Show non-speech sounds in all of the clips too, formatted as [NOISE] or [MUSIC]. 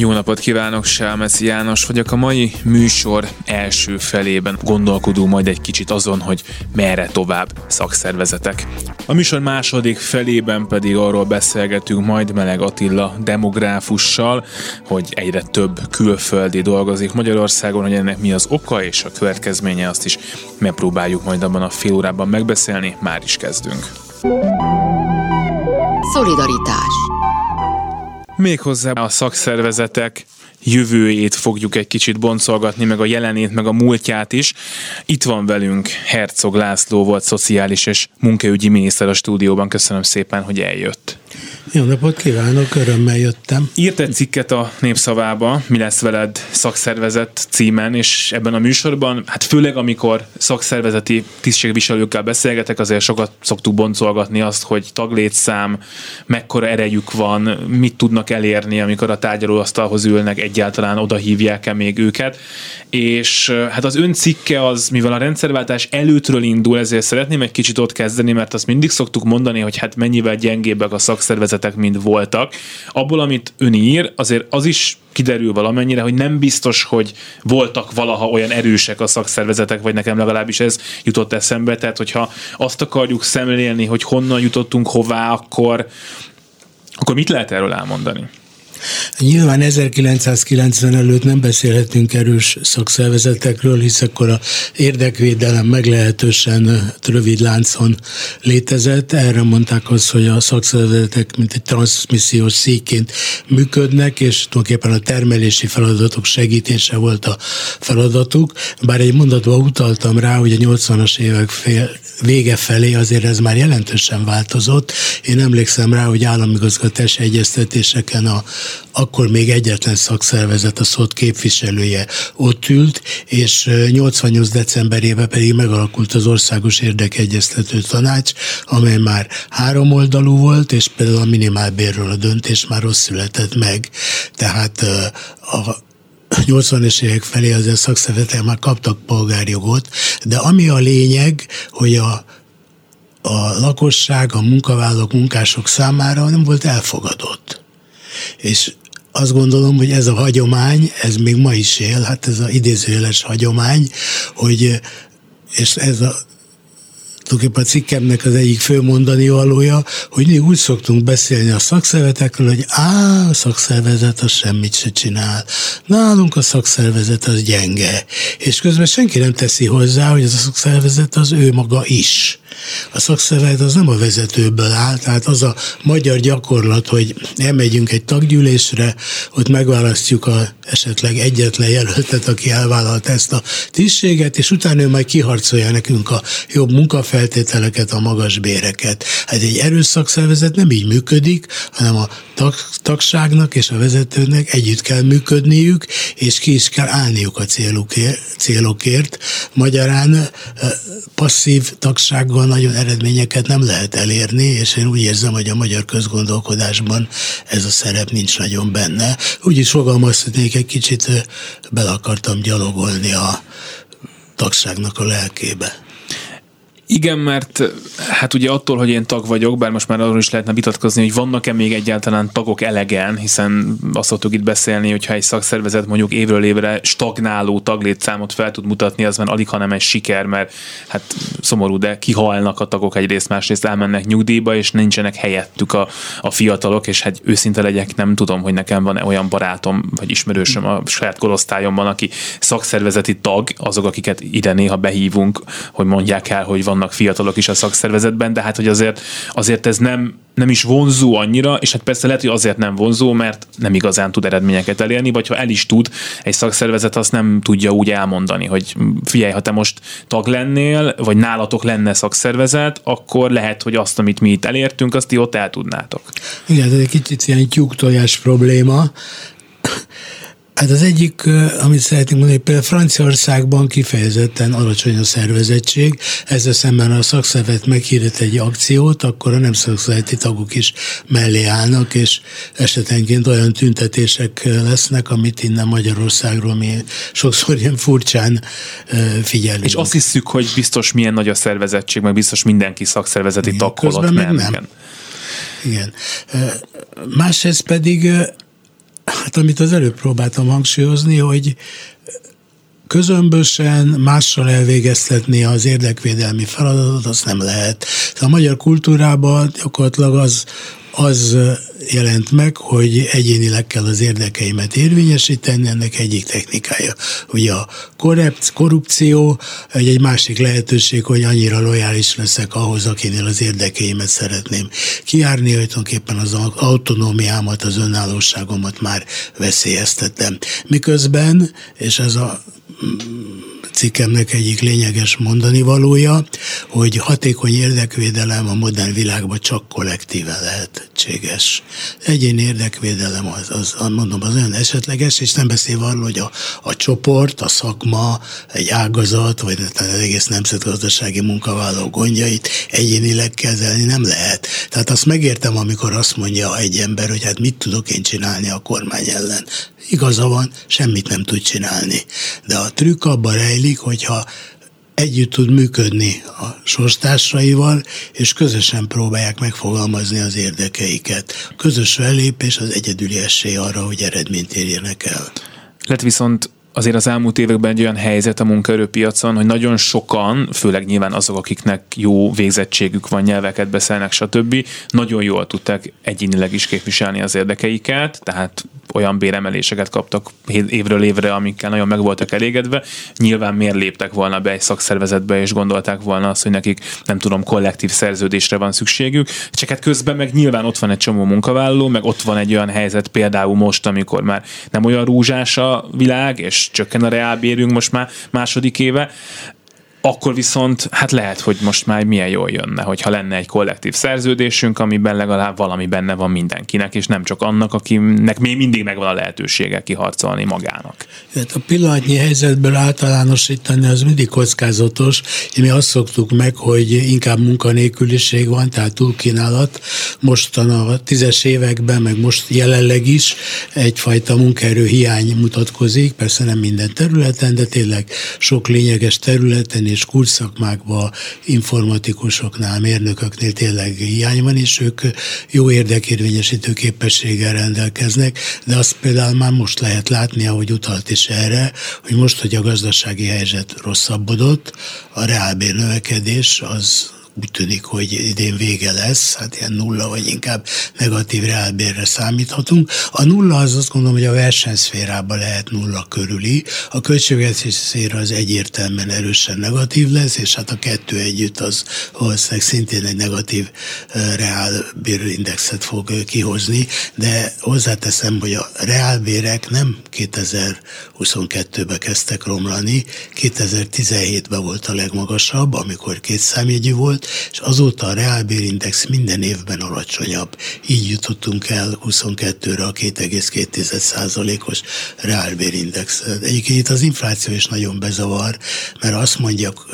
Jó napot kívánok, Sálmeci János vagyok. A mai műsor első felében gondolkodó majd egy kicsit azon, hogy merre tovább szakszervezetek. A műsor második felében pedig arról beszélgetünk majd Meleg Attila demográfussal, hogy egyre több külföldi dolgozik Magyarországon, hogy ennek mi az oka és a következménye, azt is megpróbáljuk majd abban a fél órában megbeszélni. Már is kezdünk. Szolidaritás Méghozzá a szakszervezetek jövőjét fogjuk egy kicsit boncolgatni, meg a jelenét, meg a múltját is. Itt van velünk Herzog László volt szociális és munkaügyi miniszter a stúdióban. Köszönöm szépen, hogy eljött. Jó napot kívánok, örömmel jöttem. Írt egy cikket a Népszavába, Mi lesz veled szakszervezet címen, és ebben a műsorban, hát főleg amikor szakszervezeti tisztségviselőkkel beszélgetek, azért sokat szoktuk boncolgatni azt, hogy taglétszám, mekkora erejük van, mit tudnak elérni, amikor a tárgyalóasztalhoz ülnek, egyáltalán oda hívják-e még őket. És hát az ön cikke az, mivel a rendszerváltás előttről indul, ezért szeretném egy kicsit ott kezdeni, mert azt mindig szoktuk mondani, hogy hát mennyivel gyengébbek a szakszervezetek, mint voltak. Abból, amit ön ír, azért az is kiderül valamennyire, hogy nem biztos, hogy voltak valaha olyan erősek a szakszervezetek, vagy nekem legalábbis ez jutott eszembe. Tehát, hogyha azt akarjuk szemlélni, hogy honnan jutottunk hová, akkor, akkor mit lehet erről elmondani? Nyilván 1990 előtt nem beszélhetünk erős szakszervezetekről, hisz akkor a érdekvédelem meglehetősen rövid láncon létezett. Erre mondták azt, hogy a szakszervezetek mint egy transmissziós székként működnek, és tulajdonképpen a termelési feladatok segítése volt a feladatuk. Bár egy mondatban utaltam rá, hogy a 80-as évek fél, vége felé azért ez már jelentősen változott. Én emlékszem rá, hogy államigazgatási egyeztetéseken a akkor még egyetlen szakszervezet, a szót képviselője ott ült, és 88 decemberében pedig megalakult az Országos Érdekegyeztető Tanács, amely már három oldalú volt, és például a minimálbérről a döntés már rossz született meg. Tehát a 80-es évek felé azért szakszervezetek már kaptak polgárjogot, de ami a lényeg, hogy a a lakosság, a munkavállalók, munkások számára nem volt elfogadott. És azt gondolom, hogy ez a hagyomány, ez még ma is él, hát ez az idézőjeles hagyomány, hogy és ez a tulajdonképpen a cikkemnek az egyik fő mondani valója, hogy mi úgy szoktunk beszélni a szakszervezetekről, hogy á, a szakszervezet az semmit se csinál. Nálunk a szakszervezet az gyenge. És közben senki nem teszi hozzá, hogy az a szakszervezet az ő maga is. A szakszervezet az nem a vezetőből áll, tehát az a magyar gyakorlat, hogy elmegyünk egy taggyűlésre, ott megválasztjuk a esetleg egyetlen jelöltet, aki elvállalt ezt a tisztséget, és utána ő majd kiharcolja nekünk a jobb munkafeltételeket, a magas béreket. Hát egy erős szakszervezet nem így működik, hanem a tag, tagságnak és a vezetőnek együtt kell működniük, és ki is kell állniuk a célukért, célokért. Magyarán passzív tagsággal nagyon eredményeket nem lehet elérni, és én úgy érzem, hogy a magyar közgondolkodásban ez a szerep nincs nagyon benne. Úgy is fogalmazhatnék, egy kicsit bele akartam gyalogolni a tagságnak a lelkébe. Igen, mert hát ugye attól, hogy én tag vagyok, bár most már arról is lehetne vitatkozni, hogy vannak-e még egyáltalán tagok elegen, hiszen azt szoktuk itt beszélni, hogyha egy szakszervezet mondjuk évről évre stagnáló taglétszámot fel tud mutatni, az már alig, hanem egy siker, mert hát szomorú, de kihalnak a tagok egyrészt, másrészt elmennek nyugdíjba, és nincsenek helyettük a, a fiatalok, és hát őszinte legyek, nem tudom, hogy nekem van olyan barátom, vagy ismerősöm a saját korosztályomban, aki szakszervezeti tag, azok, akiket ide néha behívunk, hogy mondják el, hogy van vannak fiatalok is a szakszervezetben, de hát hogy azért, azért ez nem, nem is vonzó annyira, és hát persze lehet, hogy azért nem vonzó, mert nem igazán tud eredményeket elérni, vagy ha el is tud, egy szakszervezet azt nem tudja úgy elmondani, hogy figyelj, ha te most tag lennél, vagy nálatok lenne szakszervezet, akkor lehet, hogy azt, amit mi itt elértünk, azt ti ott el tudnátok. Igen, ez egy kicsit ilyen tyúktojás probléma. Hát az egyik, amit szeretnénk mondani, például Franciaországban kifejezetten alacsony a szervezettség, ezzel szemben a szakszervezet meghirdet egy akciót, akkor a nem szakszervezeti tagok is mellé állnak, és esetenként olyan tüntetések lesznek, amit innen Magyarországról mi sokszor ilyen furcsán figyelünk. És azt hiszük, hogy biztos milyen nagy a szervezettség, meg biztos mindenki szakszervezeti tag meg nem. Igen. Másrészt pedig Hát amit az előbb próbáltam hangsúlyozni, hogy közömbösen mással elvégeztetni az érdekvédelmi feladatot, azt nem lehet. A magyar kultúrában gyakorlatilag az, az jelent meg, hogy egyénileg kell az érdekeimet érvényesíteni, ennek egyik technikája. Ugye a korrupció, egy, egy másik lehetőség, hogy annyira lojális leszek ahhoz, akinél az érdekeimet szeretném kiárni, hogy tulajdonképpen az autonómiámat, az önállóságomat már veszélyeztetem. Miközben, és ez a cikkemnek egyik lényeges mondani valója, hogy hatékony érdekvédelem a modern világban csak kollektíve lehetséges. Egyéni érdekvédelem az, az, mondom, az olyan esetleges, és nem beszélve arról, hogy a, a csoport, a szakma, egy ágazat, vagy az egész nemzetgazdasági munkavállaló gondjait egyénileg kezelni nem lehet. Tehát azt megértem, amikor azt mondja egy ember, hogy hát mit tudok én csinálni a kormány ellen. Igaza van, semmit nem tud csinálni. De a trükk abban rejlik, hogyha együtt tud működni a sorstársaival, és közösen próbálják megfogalmazni az érdekeiket. Közös fellépés az egyedüli esély arra, hogy eredményt érjenek el. Lett viszont azért az elmúlt években egy olyan helyzet a munkaerőpiacon, hogy nagyon sokan, főleg nyilván azok, akiknek jó végzettségük van, nyelveket beszélnek, stb., nagyon jól tudták egyénileg is képviselni az érdekeiket, tehát olyan béremeléseket kaptak évről évre, amikkel nagyon meg voltak elégedve. Nyilván miért léptek volna be egy szakszervezetbe, és gondolták volna azt, hogy nekik nem tudom, kollektív szerződésre van szükségük. Csak hát közben meg nyilván ott van egy csomó munkavállaló, meg ott van egy olyan helyzet például most, amikor már nem olyan rúzsás a világ, és csökken a reálbérünk most már második éve, akkor viszont hát lehet, hogy most már milyen jól jönne, hogyha lenne egy kollektív szerződésünk, amiben legalább valami benne van mindenkinek, és nem csak annak, akinek még mindig megvan a lehetősége kiharcolni magának. Hát a pillanatnyi helyzetből általánosítani az mindig kockázatos. Mi azt szoktuk meg, hogy inkább munkanélküliség van, tehát túlkínálat. Mostan a tízes években, meg most jelenleg is egyfajta munkaerő hiány mutatkozik, persze nem minden területen, de tényleg sok lényeges területen és kurszakmákban, informatikusoknál, mérnököknél tényleg hiány van, és ők jó érdekérvényesítő képességgel rendelkeznek, de azt például már most lehet látni, ahogy utalt is erre, hogy most, hogy a gazdasági helyzet rosszabbodott, a reálbér növekedés az úgy tűnik, hogy idén vége lesz, hát ilyen nulla vagy inkább negatív reálbérre számíthatunk. A nulla az azt gondolom, hogy a versenyszférában lehet nulla körüli, a költségvetési szféra az egyértelműen erősen negatív lesz, és hát a kettő együtt az valószínűleg szintén egy negatív reálbérindexet fog kihozni, de hozzáteszem, hogy a reálbérek nem 2022-ben kezdtek romlani, 2017-ben volt a legmagasabb, amikor két számjegyű volt, és azóta a reálbérindex minden évben alacsonyabb. Így jutottunk el 22-re a 2,2%-os reálbérindex. Egyébként itt az infláció is nagyon bezavar, mert azt mondjuk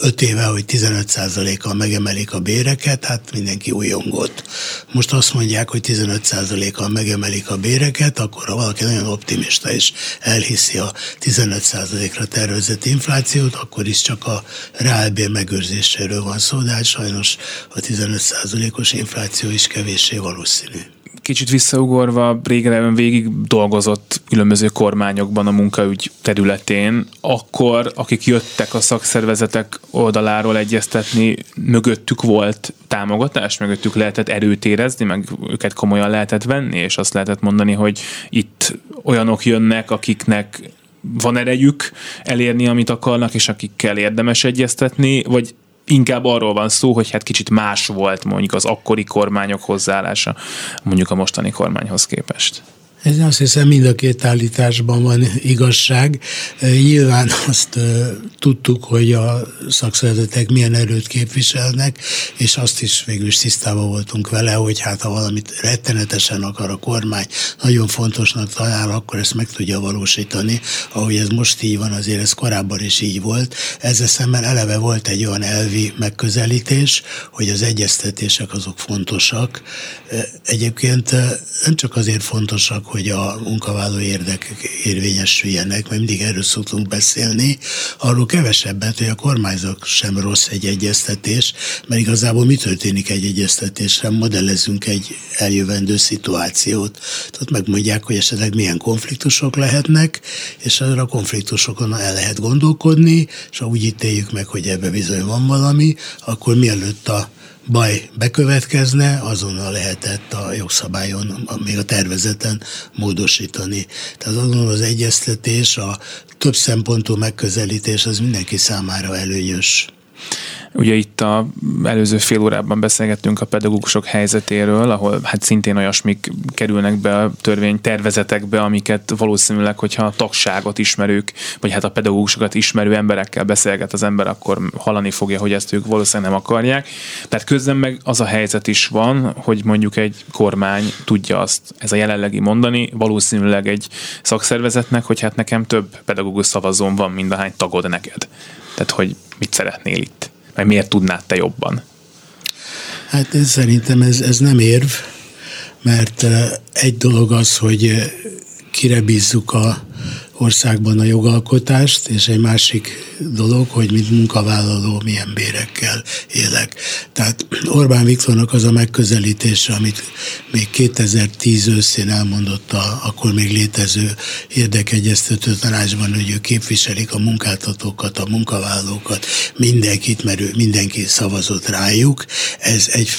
5 éve, hogy 15%-kal megemelik a béreket, hát mindenki újongott. Most azt mondják, hogy 15%-kal megemelik a béreket, akkor ha valaki nagyon optimista és elhiszi a 15%-ra tervezett inflációt, akkor is csak a reálbér megőrzéséről van szó, de hát sajnos a 15%-os infláció is kevéssé valószínű. Kicsit visszaugorva, régen ön végig dolgozott különböző kormányokban a munkaügy területén, akkor akik jöttek a szakszervezetek oldaláról egyeztetni, mögöttük volt támogatás, mögöttük lehetett erőt érezni, meg őket komolyan lehetett venni, és azt lehetett mondani, hogy itt olyanok jönnek, akiknek van erejük elérni, amit akarnak, és akikkel érdemes egyeztetni, vagy inkább arról van szó, hogy hát kicsit más volt mondjuk az akkori kormányok hozzáállása mondjuk a mostani kormányhoz képest. Ez azt hiszem mind a két állításban van igazság. Nyilván azt tudtuk, hogy a szakszervezetek milyen erőt képviselnek, és azt is végül is tisztában voltunk vele, hogy hát ha valamit rettenetesen akar a kormány, nagyon fontosnak talál, akkor ezt meg tudja valósítani. Ahogy ez most így van, azért ez korábban is így volt. Ezzel szemben eleve volt egy olyan elvi megközelítés, hogy az egyeztetések azok fontosak. Egyébként nem csak azért fontosak, hogy a munkavállaló érdekek érvényesüljenek, mert mindig erről szoktunk beszélni, arról kevesebbet, hogy a kormányzat sem rossz egy egyeztetés, mert igazából mi történik egy egyeztetésre, modellezünk egy eljövendő szituációt. Tehát megmondják, hogy esetleg milyen konfliktusok lehetnek, és arra a konfliktusokon el lehet gondolkodni, és ha úgy ítéljük meg, hogy ebbe bizony van valami, akkor mielőtt a baj bekövetkezne, azonnal lehetett a jogszabályon, még a tervezeten módosítani. Tehát azonnal az egyeztetés, a több szempontú megközelítés az mindenki számára előnyös. Ugye itt a előző fél órában beszélgettünk a pedagógusok helyzetéről, ahol hát szintén olyasmik kerülnek be a törvény tervezetekbe, amiket valószínűleg, hogyha a tagságot ismerők, vagy hát a pedagógusokat ismerő emberekkel beszélget az ember, akkor hallani fogja, hogy ezt ők valószínűleg nem akarják. Tehát közben meg az a helyzet is van, hogy mondjuk egy kormány tudja azt, ez a jelenlegi mondani, valószínűleg egy szakszervezetnek, hogy hát nekem több pedagógus szavazón van, mint ahány tagod neked. Tehát, hogy mit szeretnél itt? Vagy miért tudnád te jobban? Hát én szerintem ez, ez nem érv, mert egy dolog az, hogy kire bízzuk a országban a jogalkotást, és egy másik dolog, hogy mint munkavállaló milyen bérekkel élek. Tehát Orbán Viktornak az a megközelítése, amit még 2010 őszén elmondott a akkor még létező érdekegyeztető tanácsban, hogy ők képviselik a munkáltatókat, a munkavállalókat, mindenkit, mert ő mindenki szavazott rájuk. Ez, egy,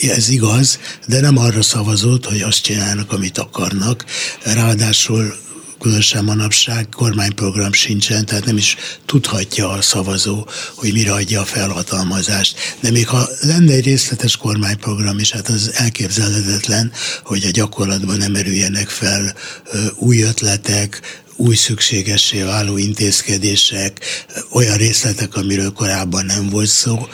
ez igaz, de nem arra szavazott, hogy azt csinálnak, amit akarnak. Ráadásul különösen manapság kormányprogram sincsen, tehát nem is tudhatja a szavazó, hogy mire adja a felhatalmazást. De még ha lenne egy részletes kormányprogram is, hát az elképzelhetetlen, hogy a gyakorlatban nem erüljenek fel új ötletek, új szükségessé váló intézkedések, olyan részletek, amiről korábban nem volt szó,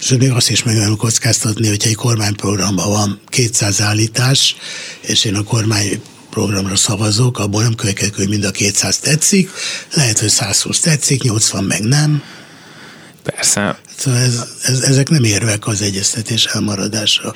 és még azt is meg lehet kockáztatni, hogyha egy kormányprogramban van 200 állítás, és én a kormány programra szavazok, abból nem következik, hogy mind a 200 tetszik, lehet, hogy 120 tetszik, 80 meg nem. Persze. Szóval ez, ez, ezek nem érvek az egyeztetés elmaradásra.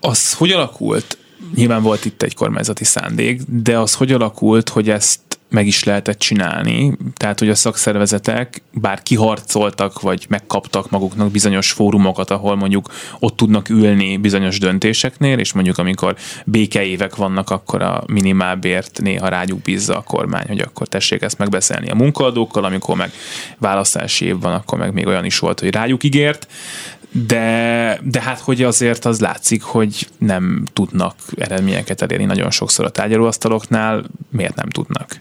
Az hogy alakult? Nyilván volt itt egy kormányzati szándék, de az hogy alakult, hogy ezt meg is lehetett csinálni, tehát hogy a szakszervezetek bár kiharcoltak, vagy megkaptak maguknak bizonyos fórumokat, ahol mondjuk ott tudnak ülni bizonyos döntéseknél, és mondjuk amikor békeévek vannak, akkor a minimálbért néha rájuk bízza a kormány, hogy akkor tessék ezt megbeszélni a munkaadókkal, amikor meg választási év van, akkor meg még olyan is volt, hogy rájuk ígért, de, de hát hogy azért az látszik, hogy nem tudnak eredményeket elérni nagyon sokszor a tárgyalóasztaloknál, miért nem tudnak?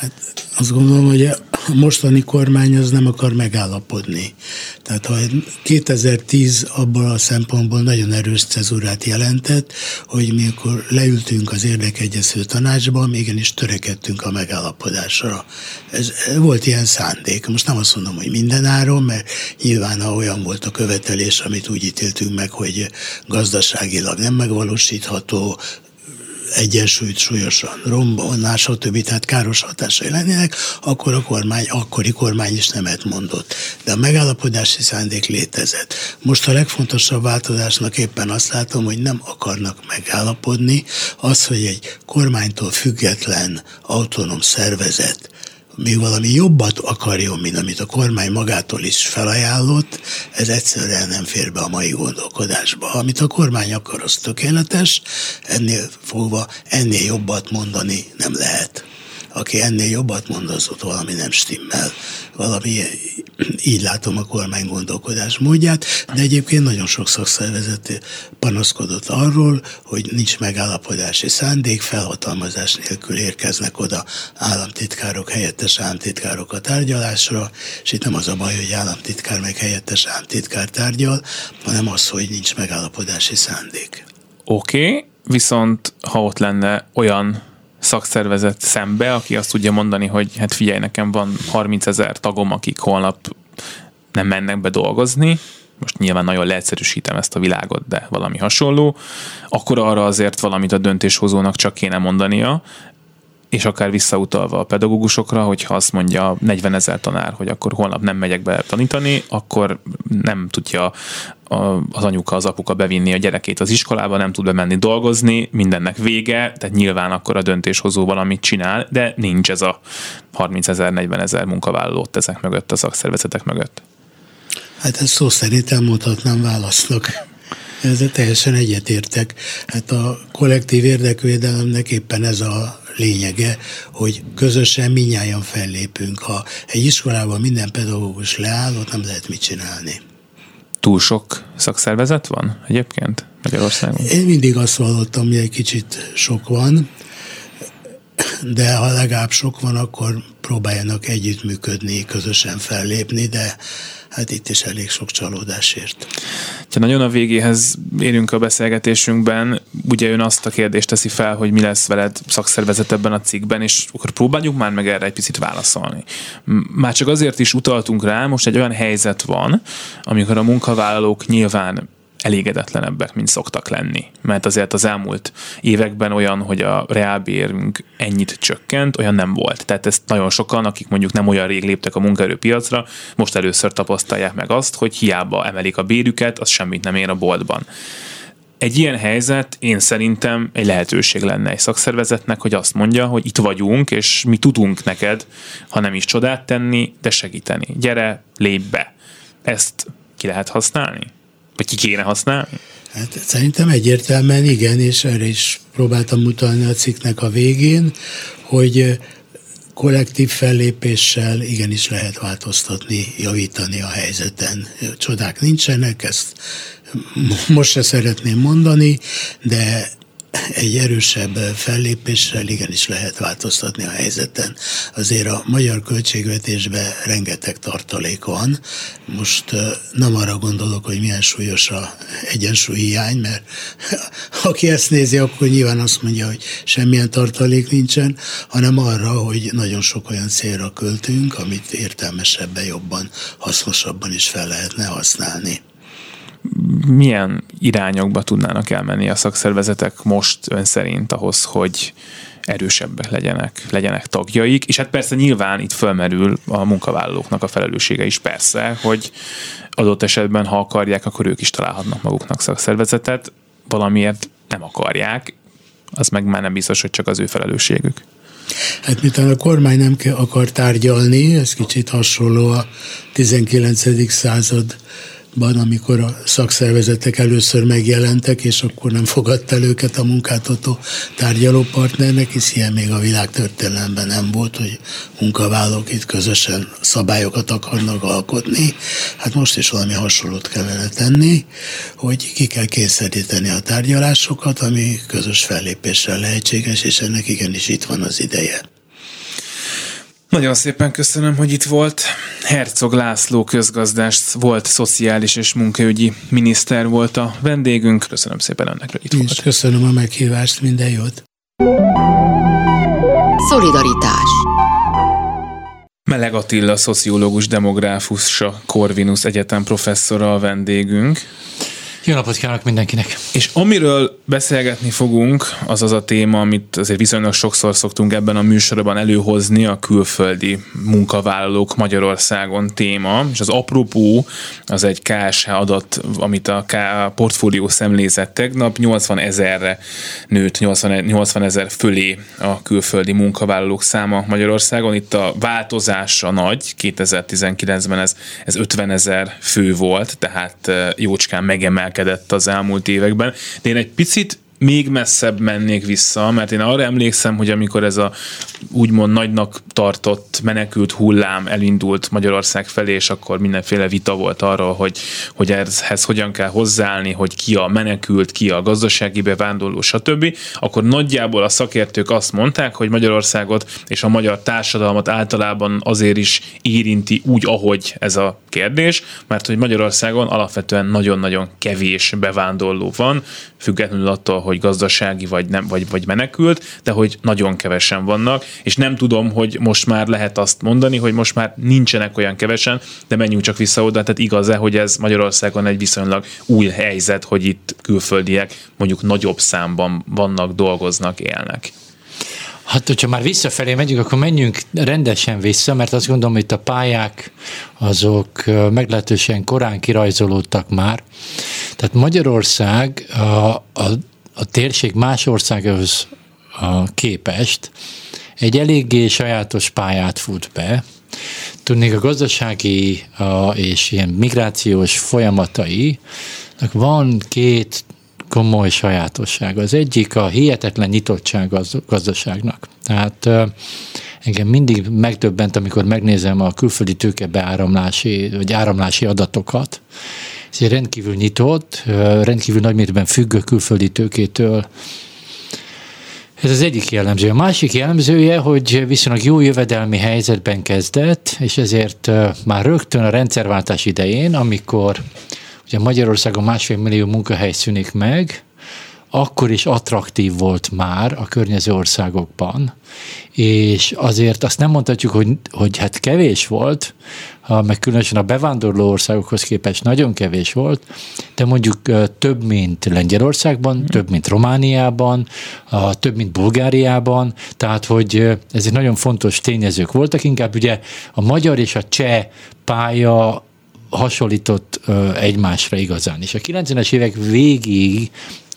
Hát azt gondolom, hogy a mostani kormány az nem akar megállapodni. Tehát ha 2010 abból a szempontból nagyon erős cezurát jelentett, hogy mi akkor leültünk az érdekegyező tanácsban, igenis törekedtünk a megállapodásra. Ez volt ilyen szándék. Most nem azt mondom, hogy minden áron, mert nyilván ha olyan volt a követelés, amit úgy ítéltünk meg, hogy gazdaságilag nem megvalósítható, egyensúlyt súlyosan rombolná, stb. tehát káros hatásai lennének, akkor a kormány, akkori kormány is nemet mondott. De a megállapodási szándék létezett. Most a legfontosabb változásnak éppen azt látom, hogy nem akarnak megállapodni, az, hogy egy kormánytól független autonóm szervezet még valami jobbat akarjon, mint amit a kormány magától is felajánlott, ez egyszerűen nem fér be a mai gondolkodásba. Amit a kormány akar, az tökéletes, ennél fogva ennél jobbat mondani nem lehet aki ennél jobbat mond, az ott valami nem stimmel. Valami, így látom a kormány gondolkodás módját, de egyébként nagyon sok szakszervezet panaszkodott arról, hogy nincs megállapodási szándék, felhatalmazás nélkül érkeznek oda államtitkárok, helyettes államtitkárok a tárgyalásra, és itt nem az a baj, hogy államtitkár meg helyettes államtitkár tárgyal, hanem az, hogy nincs megállapodási szándék. Oké, okay viszont ha ott lenne olyan szakszervezet szembe, aki azt tudja mondani, hogy hát figyelj, nekem van 30 ezer tagom, akik holnap nem mennek be dolgozni, most nyilván nagyon leegyszerűsítem ezt a világot, de valami hasonló, akkor arra azért valamit a döntéshozónak csak kéne mondania, és akár visszautalva a pedagógusokra, hogyha azt mondja 40 ezer tanár, hogy akkor holnap nem megyek be tanítani, akkor nem tudja az anyuka, az apuka bevinni a gyerekét az iskolába, nem tud bemenni dolgozni, mindennek vége, tehát nyilván akkor a döntéshozó valamit csinál, de nincs ez a 30 ezer, 40 ezer munkavállalót ezek mögött, a szakszervezetek mögött. Hát ezt szó szerint elmondhatnám válasznak. Ezzel teljesen egyetértek. Hát a kollektív érdekvédelemnek éppen ez a lényege, hogy közösen minnyáján fellépünk. Ha egy iskolában minden pedagógus leáll, ott nem lehet mit csinálni. Túl sok szakszervezet van egyébként Magyarországon? Én mindig azt vallottam, hogy egy kicsit sok van, de ha legalább sok van, akkor próbáljanak együttműködni, közösen fellépni, de hát itt is elég sok csalódásért. Ha nagyon a végéhez érünk a beszélgetésünkben, ugye ön azt a kérdést teszi fel, hogy mi lesz veled szakszervezet ebben a cikkben, és akkor próbáljuk már meg erre egy picit válaszolni. Már csak azért is utaltunk rá, most egy olyan helyzet van, amikor a munkavállalók nyilván elégedetlenebbek, mint szoktak lenni. Mert azért az elmúlt években olyan, hogy a reálbérünk ennyit csökkent, olyan nem volt. Tehát ezt nagyon sokan, akik mondjuk nem olyan rég léptek a munkaerőpiacra, most először tapasztalják meg azt, hogy hiába emelik a bérüket, az semmit nem ér a boltban. Egy ilyen helyzet én szerintem egy lehetőség lenne egy szakszervezetnek, hogy azt mondja, hogy itt vagyunk, és mi tudunk neked, ha nem is csodát tenni, de segíteni. Gyere, lépj be. Ezt ki lehet használni? Vagy ki kéne használni? Hát szerintem egyértelműen igen, és erre is próbáltam mutatni a cikknek a végén, hogy kollektív fellépéssel igenis lehet változtatni, javítani a helyzeten. Csodák nincsenek, ezt most se szeretném mondani, de egy erősebb fellépéssel igenis lehet változtatni a helyzeten. Azért a magyar költségvetésben rengeteg tartalék van. Most nem arra gondolok, hogy milyen súlyos a hiány, mert [LAUGHS] aki ezt nézi, akkor nyilván azt mondja, hogy semmilyen tartalék nincsen, hanem arra, hogy nagyon sok olyan célra költünk, amit értelmesebben, jobban, hasznosabban is fel lehetne használni milyen irányokba tudnának elmenni a szakszervezetek most ön szerint ahhoz, hogy erősebbek legyenek, legyenek tagjaik, és hát persze nyilván itt fölmerül a munkavállalóknak a felelőssége is persze, hogy adott esetben, ha akarják, akkor ők is találhatnak maguknak szakszervezetet, valamiért nem akarják, az meg már nem biztos, hogy csak az ő felelősségük. Hát miután a kormány nem akar tárgyalni, ez kicsit hasonló a 19. század ban, amikor a szakszervezetek először megjelentek, és akkor nem fogadta el őket a munkáltató tárgyalópartnernek, hisz ilyen még a világ történelemben nem volt, hogy munkavállalók itt közösen szabályokat akarnak alkotni. Hát most is valami hasonlót kellene tenni, hogy ki kell kényszeríteni a tárgyalásokat, ami közös fellépéssel lehetséges, és ennek igenis itt van az ideje. Nagyon szépen köszönöm, hogy itt volt. Herzog László közgazdás volt, szociális és munkaügyi miniszter volt a vendégünk. Köszönöm szépen önnek, hogy itt volt. Köszönöm a meghívást, minden jót. Szolidaritás Meleg Attila, szociológus, demográfus, a Corvinus Egyetem professzora a vendégünk. Jó napot kívánok mindenkinek! És amiről beszélgetni fogunk, az az a téma, amit azért viszonylag sokszor szoktunk ebben a műsorban előhozni, a külföldi munkavállalók Magyarországon téma, és az apropó az egy KSH adat, amit a K portfólió szemlézett tegnap, 80 ezerre nőtt, 80, 80 ezer fölé a külföldi munkavállalók száma Magyarországon. Itt a változás a nagy, 2019-ben ez, ez 50 ezer fő volt, tehát eh, jócskán megemel emelkedett az elmúlt években. De én egy picit még messzebb mennék vissza, mert én arra emlékszem, hogy amikor ez a úgymond nagynak tartott menekült hullám elindult Magyarország felé, és akkor mindenféle vita volt arról, hogy, hogy ehhez hogyan kell hozzáállni, hogy ki a menekült, ki a gazdasági bevándorló, stb., akkor nagyjából a szakértők azt mondták, hogy Magyarországot és a magyar társadalmat általában azért is érinti úgy, ahogy ez a kérdés, mert hogy Magyarországon alapvetően nagyon-nagyon kevés bevándorló van, függetlenül attól, hogy gazdasági vagy, nem, vagy, vagy menekült, de hogy nagyon kevesen vannak, és nem tudom, hogy most már lehet azt mondani, hogy most már nincsenek olyan kevesen, de menjünk csak vissza oda, tehát igaz-e, hogy ez Magyarországon egy viszonylag új helyzet, hogy itt külföldiek mondjuk nagyobb számban vannak, dolgoznak, élnek. Hát, hogyha már visszafelé megyünk, akkor menjünk rendesen vissza, mert azt gondolom, hogy itt a pályák azok meglehetősen korán kirajzolódtak már. Tehát Magyarország a, a, a térség más országhoz képest egy eléggé sajátos pályát fut be. Tudnék a gazdasági és ilyen migrációs folyamatai, van két komoly sajátosság. Az egyik a hihetetlen nyitottság az gazdaságnak. Tehát engem mindig megdöbbent, amikor megnézem a külföldi tőke beáramlási, vagy áramlási adatokat. Ez egy rendkívül nyitott, rendkívül nagy mértékben függő külföldi tőkétől, ez az egyik jellemző. A másik jellemzője, hogy viszonylag jó jövedelmi helyzetben kezdett, és ezért már rögtön a rendszerváltás idején, amikor Ugye Magyarországon másfél millió munkahely szűnik meg, akkor is attraktív volt már a környező országokban, és azért azt nem mondhatjuk, hogy, hogy hát kevés volt, meg különösen a bevándorló országokhoz képest nagyon kevés volt, de mondjuk több, mint Lengyelországban, mm. több, mint Romániában, több, mint Bulgáriában, tehát, hogy ezek nagyon fontos tényezők voltak, inkább ugye a magyar és a cseh pálya hasonlított egymásra igazán. És a 90-es évek végig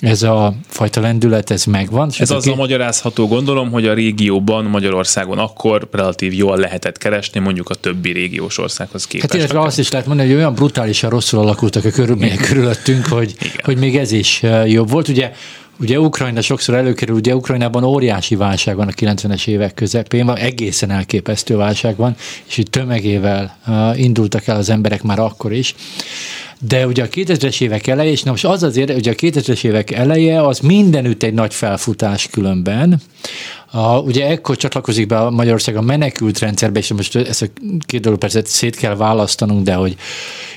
ez a fajta lendület, ez megvan. Ez az a magyarázható, gondolom, hogy a régióban, Magyarországon akkor relatív jól lehetett keresni, mondjuk a többi régiós országhoz képest. Hát illetve azt is lehet mondani, hogy olyan brutálisan rosszul alakultak a körülmények körülöttünk, hogy, hogy még ez is jobb volt. Ugye Ugye Ukrajna sokszor előkerül, ugye Ukrajnában óriási válság van a 90-es évek közepén, van egészen elképesztő válság van, és itt tömegével uh, indultak el az emberek már akkor is. De ugye a 2000-es évek eleje, és na most az azért, hogy a 2000-es évek eleje az mindenütt egy nagy felfutás különben, a, ugye ekkor csatlakozik be a Magyarország a menekült rendszerbe, és most ezt a két dolog persze szét kell választanunk, de hogy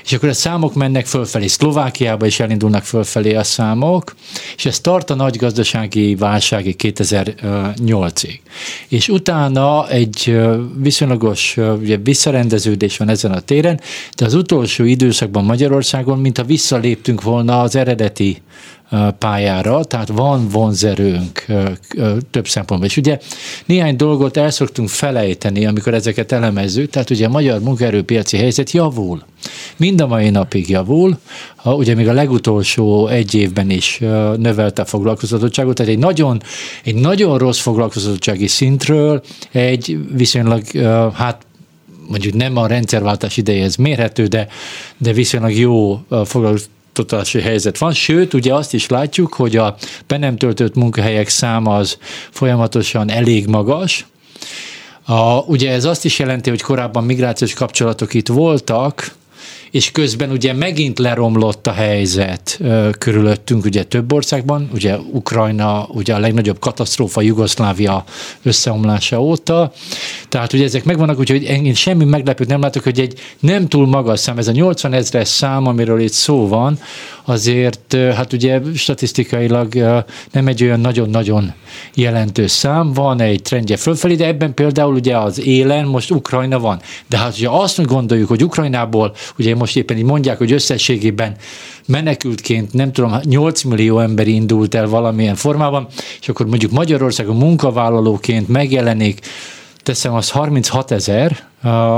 és akkor a számok mennek fölfelé, Szlovákiába is elindulnak fölfelé a számok, és ez tart a nagy gazdasági válságig 2008-ig. És utána egy viszonylagos ugye, visszarendeződés van ezen a téren, de az utolsó időszakban Magyarországon, mintha visszaléptünk volna az eredeti pályára, tehát van vonzerőnk több szempontból. És ugye néhány dolgot el szoktunk felejteni, amikor ezeket elemezzük, tehát ugye a magyar munkaerőpiaci helyzet javul. Mind a mai napig javul, ugye még a legutolsó egy évben is növelte a foglalkoztatottságot, tehát egy nagyon, egy nagyon rossz foglalkoztatottsági szintről egy viszonylag hát mondjuk nem a rendszerváltás idejehez mérhető, de, de viszonylag jó foglalkoztatottsági oktatási helyzet van, sőt, ugye azt is látjuk, hogy a be nem töltött munkahelyek száma az folyamatosan elég magas, a, ugye ez azt is jelenti, hogy korábban migrációs kapcsolatok itt voltak, és közben ugye megint leromlott a helyzet körülöttünk, ugye több országban, ugye Ukrajna, ugye a legnagyobb katasztrófa Jugoszlávia összeomlása óta, tehát ugye ezek megvannak, úgyhogy én semmi meglepőt nem látok, hogy egy nem túl magas szám, ez a 80 ezres szám, amiről itt szó van, azért hát ugye statisztikailag nem egy olyan nagyon-nagyon jelentős szám, van egy trendje fölfelé, de ebben például ugye az élen most Ukrajna van. De hát ugye azt gondoljuk, hogy Ukrajnából, ugye most éppen így mondják, hogy összességében menekültként, nem tudom, 8 millió ember indult el valamilyen formában, és akkor mondjuk Magyarországon munkavállalóként megjelenik teszem, az 36 ezer,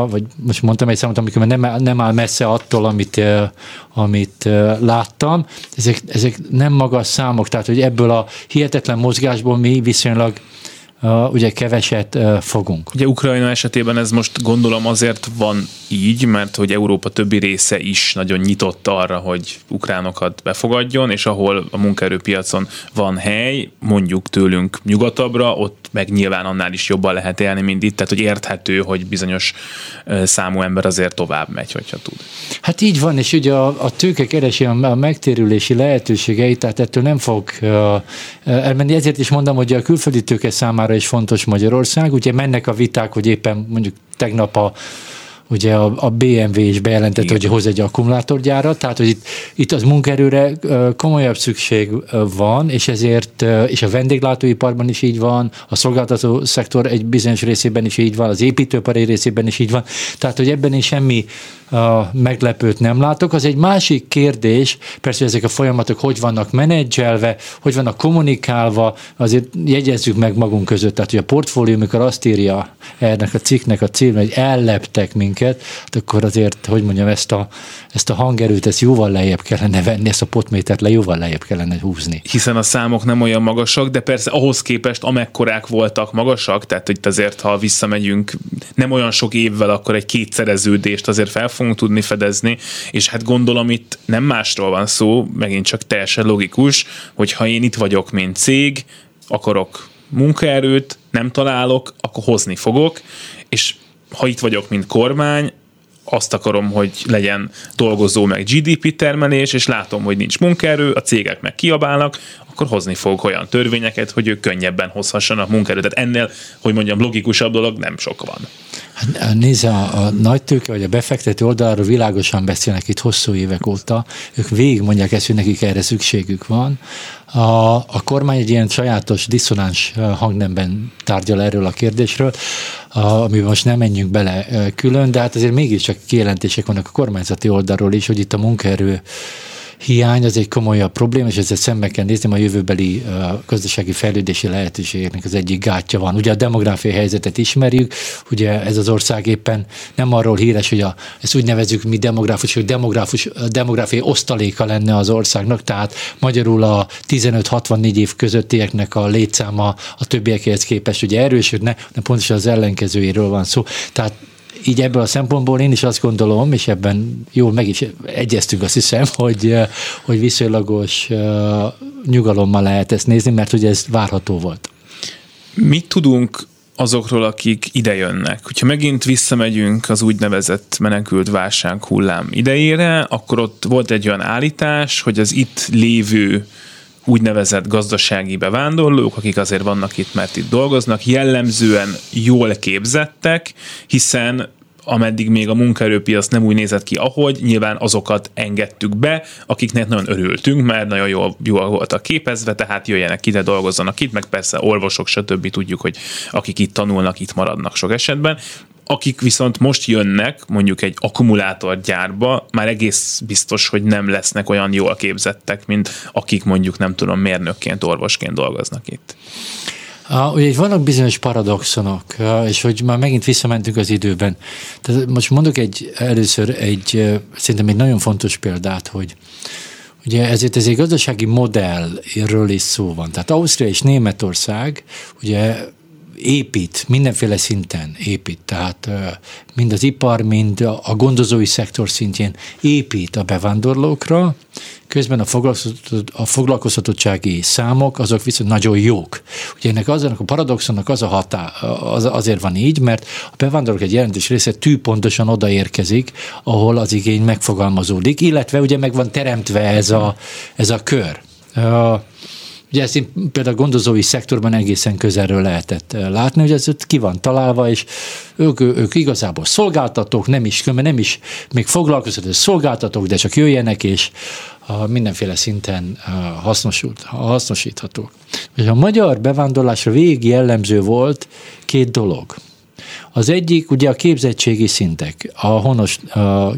vagy most mondtam egy számot, amikor nem, nem áll messze attól, amit, amit láttam. Ezek, ezek nem magas számok, tehát hogy ebből a hihetetlen mozgásból mi viszonylag ugye keveset fogunk. Ugye Ukrajna esetében ez most gondolom azért van így, mert hogy Európa többi része is nagyon nyitott arra, hogy ukránokat befogadjon, és ahol a munkaerőpiacon van hely, mondjuk tőlünk nyugatabbra, ott meg nyilván annál is jobban lehet élni, mint itt, tehát hogy érthető, hogy bizonyos számú ember azért tovább megy, hogyha tud. Hát így van, és ugye a, a tőke keresi a, a megtérülési lehetőségeit, tehát ettől nem fog uh, elmenni. Ezért is mondom, hogy a külföldi tőke számára is fontos Magyarország. Ugye mennek a viták, hogy éppen mondjuk tegnap a ugye a, a BMW is bejelentette, Igen. hogy hoz egy akkumulátorgyárat, tehát hogy itt, itt az munkaerőre komolyabb szükség van, és ezért, és a vendéglátóiparban is így van, a szolgáltató szektor egy bizonyos részében is így van, az építőipari részében is így van, tehát hogy ebben is semmi a meglepőt nem látok. Az egy másik kérdés, persze ezek a folyamatok hogy vannak menedzselve, hogy vannak kommunikálva, azért jegyezzük meg magunk között, tehát hogy a portfólió, amikor azt írja ennek a cikknek a cím, hogy elleptek minket, hát akkor azért, hogy mondjam, ezt a, ezt a hangerőt, ezt jóval lejjebb kellene venni, ezt a potmétert le jóval lejjebb kellene húzni. Hiszen a számok nem olyan magasak, de persze ahhoz képest amekkorák voltak magasak, tehát itt azért, ha visszamegyünk nem olyan sok évvel, akkor egy kétszereződést azért fel fogunk tudni fedezni, és hát gondolom itt nem másról van szó, megint csak teljesen logikus, hogy ha én itt vagyok, mint cég, akarok munkaerőt, nem találok, akkor hozni fogok, és ha itt vagyok, mint kormány, azt akarom, hogy legyen dolgozó meg GDP termelés, és látom, hogy nincs munkaerő, a cégek meg kiabálnak, akkor hozni fog olyan törvényeket, hogy ők könnyebben hozhassanak munkaerőt. Tehát ennél, hogy mondjam, logikusabb dolog nem sok van. Hát, a, a nagy tőke vagy a befektető oldalról világosan beszélnek itt hosszú évek óta. Ők végig mondják ezt, hogy nekik erre szükségük van. A, a kormány egy ilyen sajátos, diszonáns hangnemben tárgyal erről a kérdésről, a, amiben most nem menjünk bele külön, de hát azért mégiscsak kijelentések vannak a kormányzati oldalról is, hogy itt a munkaerő hiány az egy komolyabb probléma, és ezzel szembe kell nézni, a jövőbeli gazdasági fejlődési lehetőségeknek az egyik gátja van. Ugye a demográfiai helyzetet ismerjük, ugye ez az ország éppen nem arról híres, hogy a, ezt úgy nevezük mi demográfus, hogy demográfus, demográfiai osztaléka lenne az országnak, tehát magyarul a 15-64 év közöttieknek a létszáma a többiekhez képest ugye erősödne, de pontosan az ellenkezőjéről van szó. Tehát így ebből a szempontból én is azt gondolom, és ebben jól meg is egyeztünk azt hiszem, [LAUGHS] hogy, hogy viszonylagos nyugalommal lehet ezt nézni, mert ugye ez várható volt. Mit tudunk azokról, akik idejönnek. Hogyha megint visszamegyünk az úgynevezett menekült válság hullám idejére, akkor ott volt egy olyan állítás, hogy az itt lévő úgynevezett gazdasági bevándorlók, akik azért vannak itt, mert itt dolgoznak, jellemzően jól képzettek, hiszen ameddig még a munkaerőpiac nem úgy nézett ki, ahogy, nyilván azokat engedtük be, akiknek nagyon örültünk, mert nagyon jól, jól voltak képezve, tehát jöjjenek ide, dolgozzanak itt, meg persze orvosok, stb. tudjuk, hogy akik itt tanulnak, itt maradnak sok esetben akik viszont most jönnek mondjuk egy akkumulátorgyárba, már egész biztos, hogy nem lesznek olyan jól képzettek, mint akik mondjuk nem tudom mérnökként, orvosként dolgoznak itt. Uh, ugye vannak bizonyos paradoxonok, és hogy már megint visszamentünk az időben. Tehát most mondok egy, először egy, szerintem egy nagyon fontos példát, hogy Ugye ezért ez egy gazdasági modellről is szó van. Tehát Ausztria és Németország ugye épít, mindenféle szinten épít, tehát mind az ipar, mind a gondozói szektor szintjén épít a bevándorlókra, közben a, foglalkoztatottsági számok azok viszont nagyon jók. Ugye ennek aznak a paradoxonnak az a hatá, az, azért van így, mert a bevándorlók egy jelentős része tűpontosan odaérkezik, ahol az igény megfogalmazódik, illetve ugye meg van teremtve ez a, ez a kör. Ugye ezt én például a gondozói szektorban egészen közelről lehetett eh, látni, hogy ez ott ki van találva, és ők, ők igazából szolgáltatók, nem is, nem is még foglalkoztató szolgáltatók, de csak jöjjenek, és mindenféle szinten eh, hasznosult, hasznosíthatók. És a magyar bevándorlásra végig jellemző volt két dolog – az egyik ugye a képzettségi szintek a honos a, a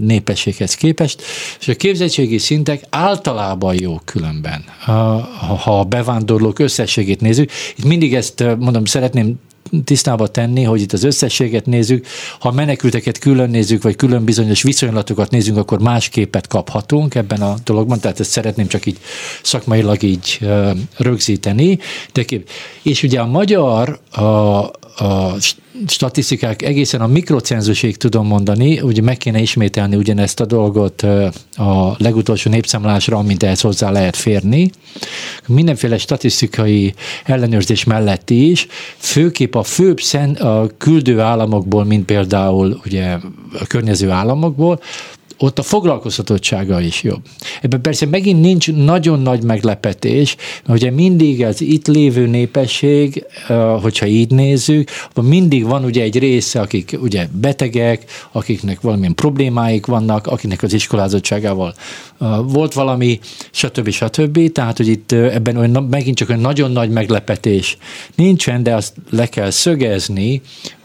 népességhez képest, és a képzettségi szintek általában jók különben, ha a bevándorlók összességét nézzük. Itt mindig ezt mondom, szeretném tisztába tenni, hogy itt az összességet nézzük, ha menekülteket külön nézzük, vagy külön bizonyos viszonylatokat nézzünk, akkor más képet kaphatunk ebben a dologban, tehát ezt szeretném csak így szakmailag így rögzíteni. De kép. És ugye a magyar a, a statisztikák egészen a mikrocenzusig tudom mondani, ugye meg kéne ismételni ugyanezt a dolgot a legutolsó népszámlásra, amint ehhez hozzá lehet férni. Mindenféle statisztikai ellenőrzés mellett is, főképp a főbb szen, a küldő államokból, mint például ugye a környező államokból, ott a foglalkoztatottsága is jobb. Ebben persze megint nincs nagyon nagy meglepetés, mert ugye mindig az itt lévő népesség, hogyha így nézzük, akkor mindig van ugye egy része, akik ugye betegek, akiknek valamilyen problémáik vannak, akinek az iskolázottságával volt valami, stb. stb. Tehát, hogy itt ebben olyan, megint csak olyan nagyon nagy meglepetés nincsen, de azt le kell szögezni,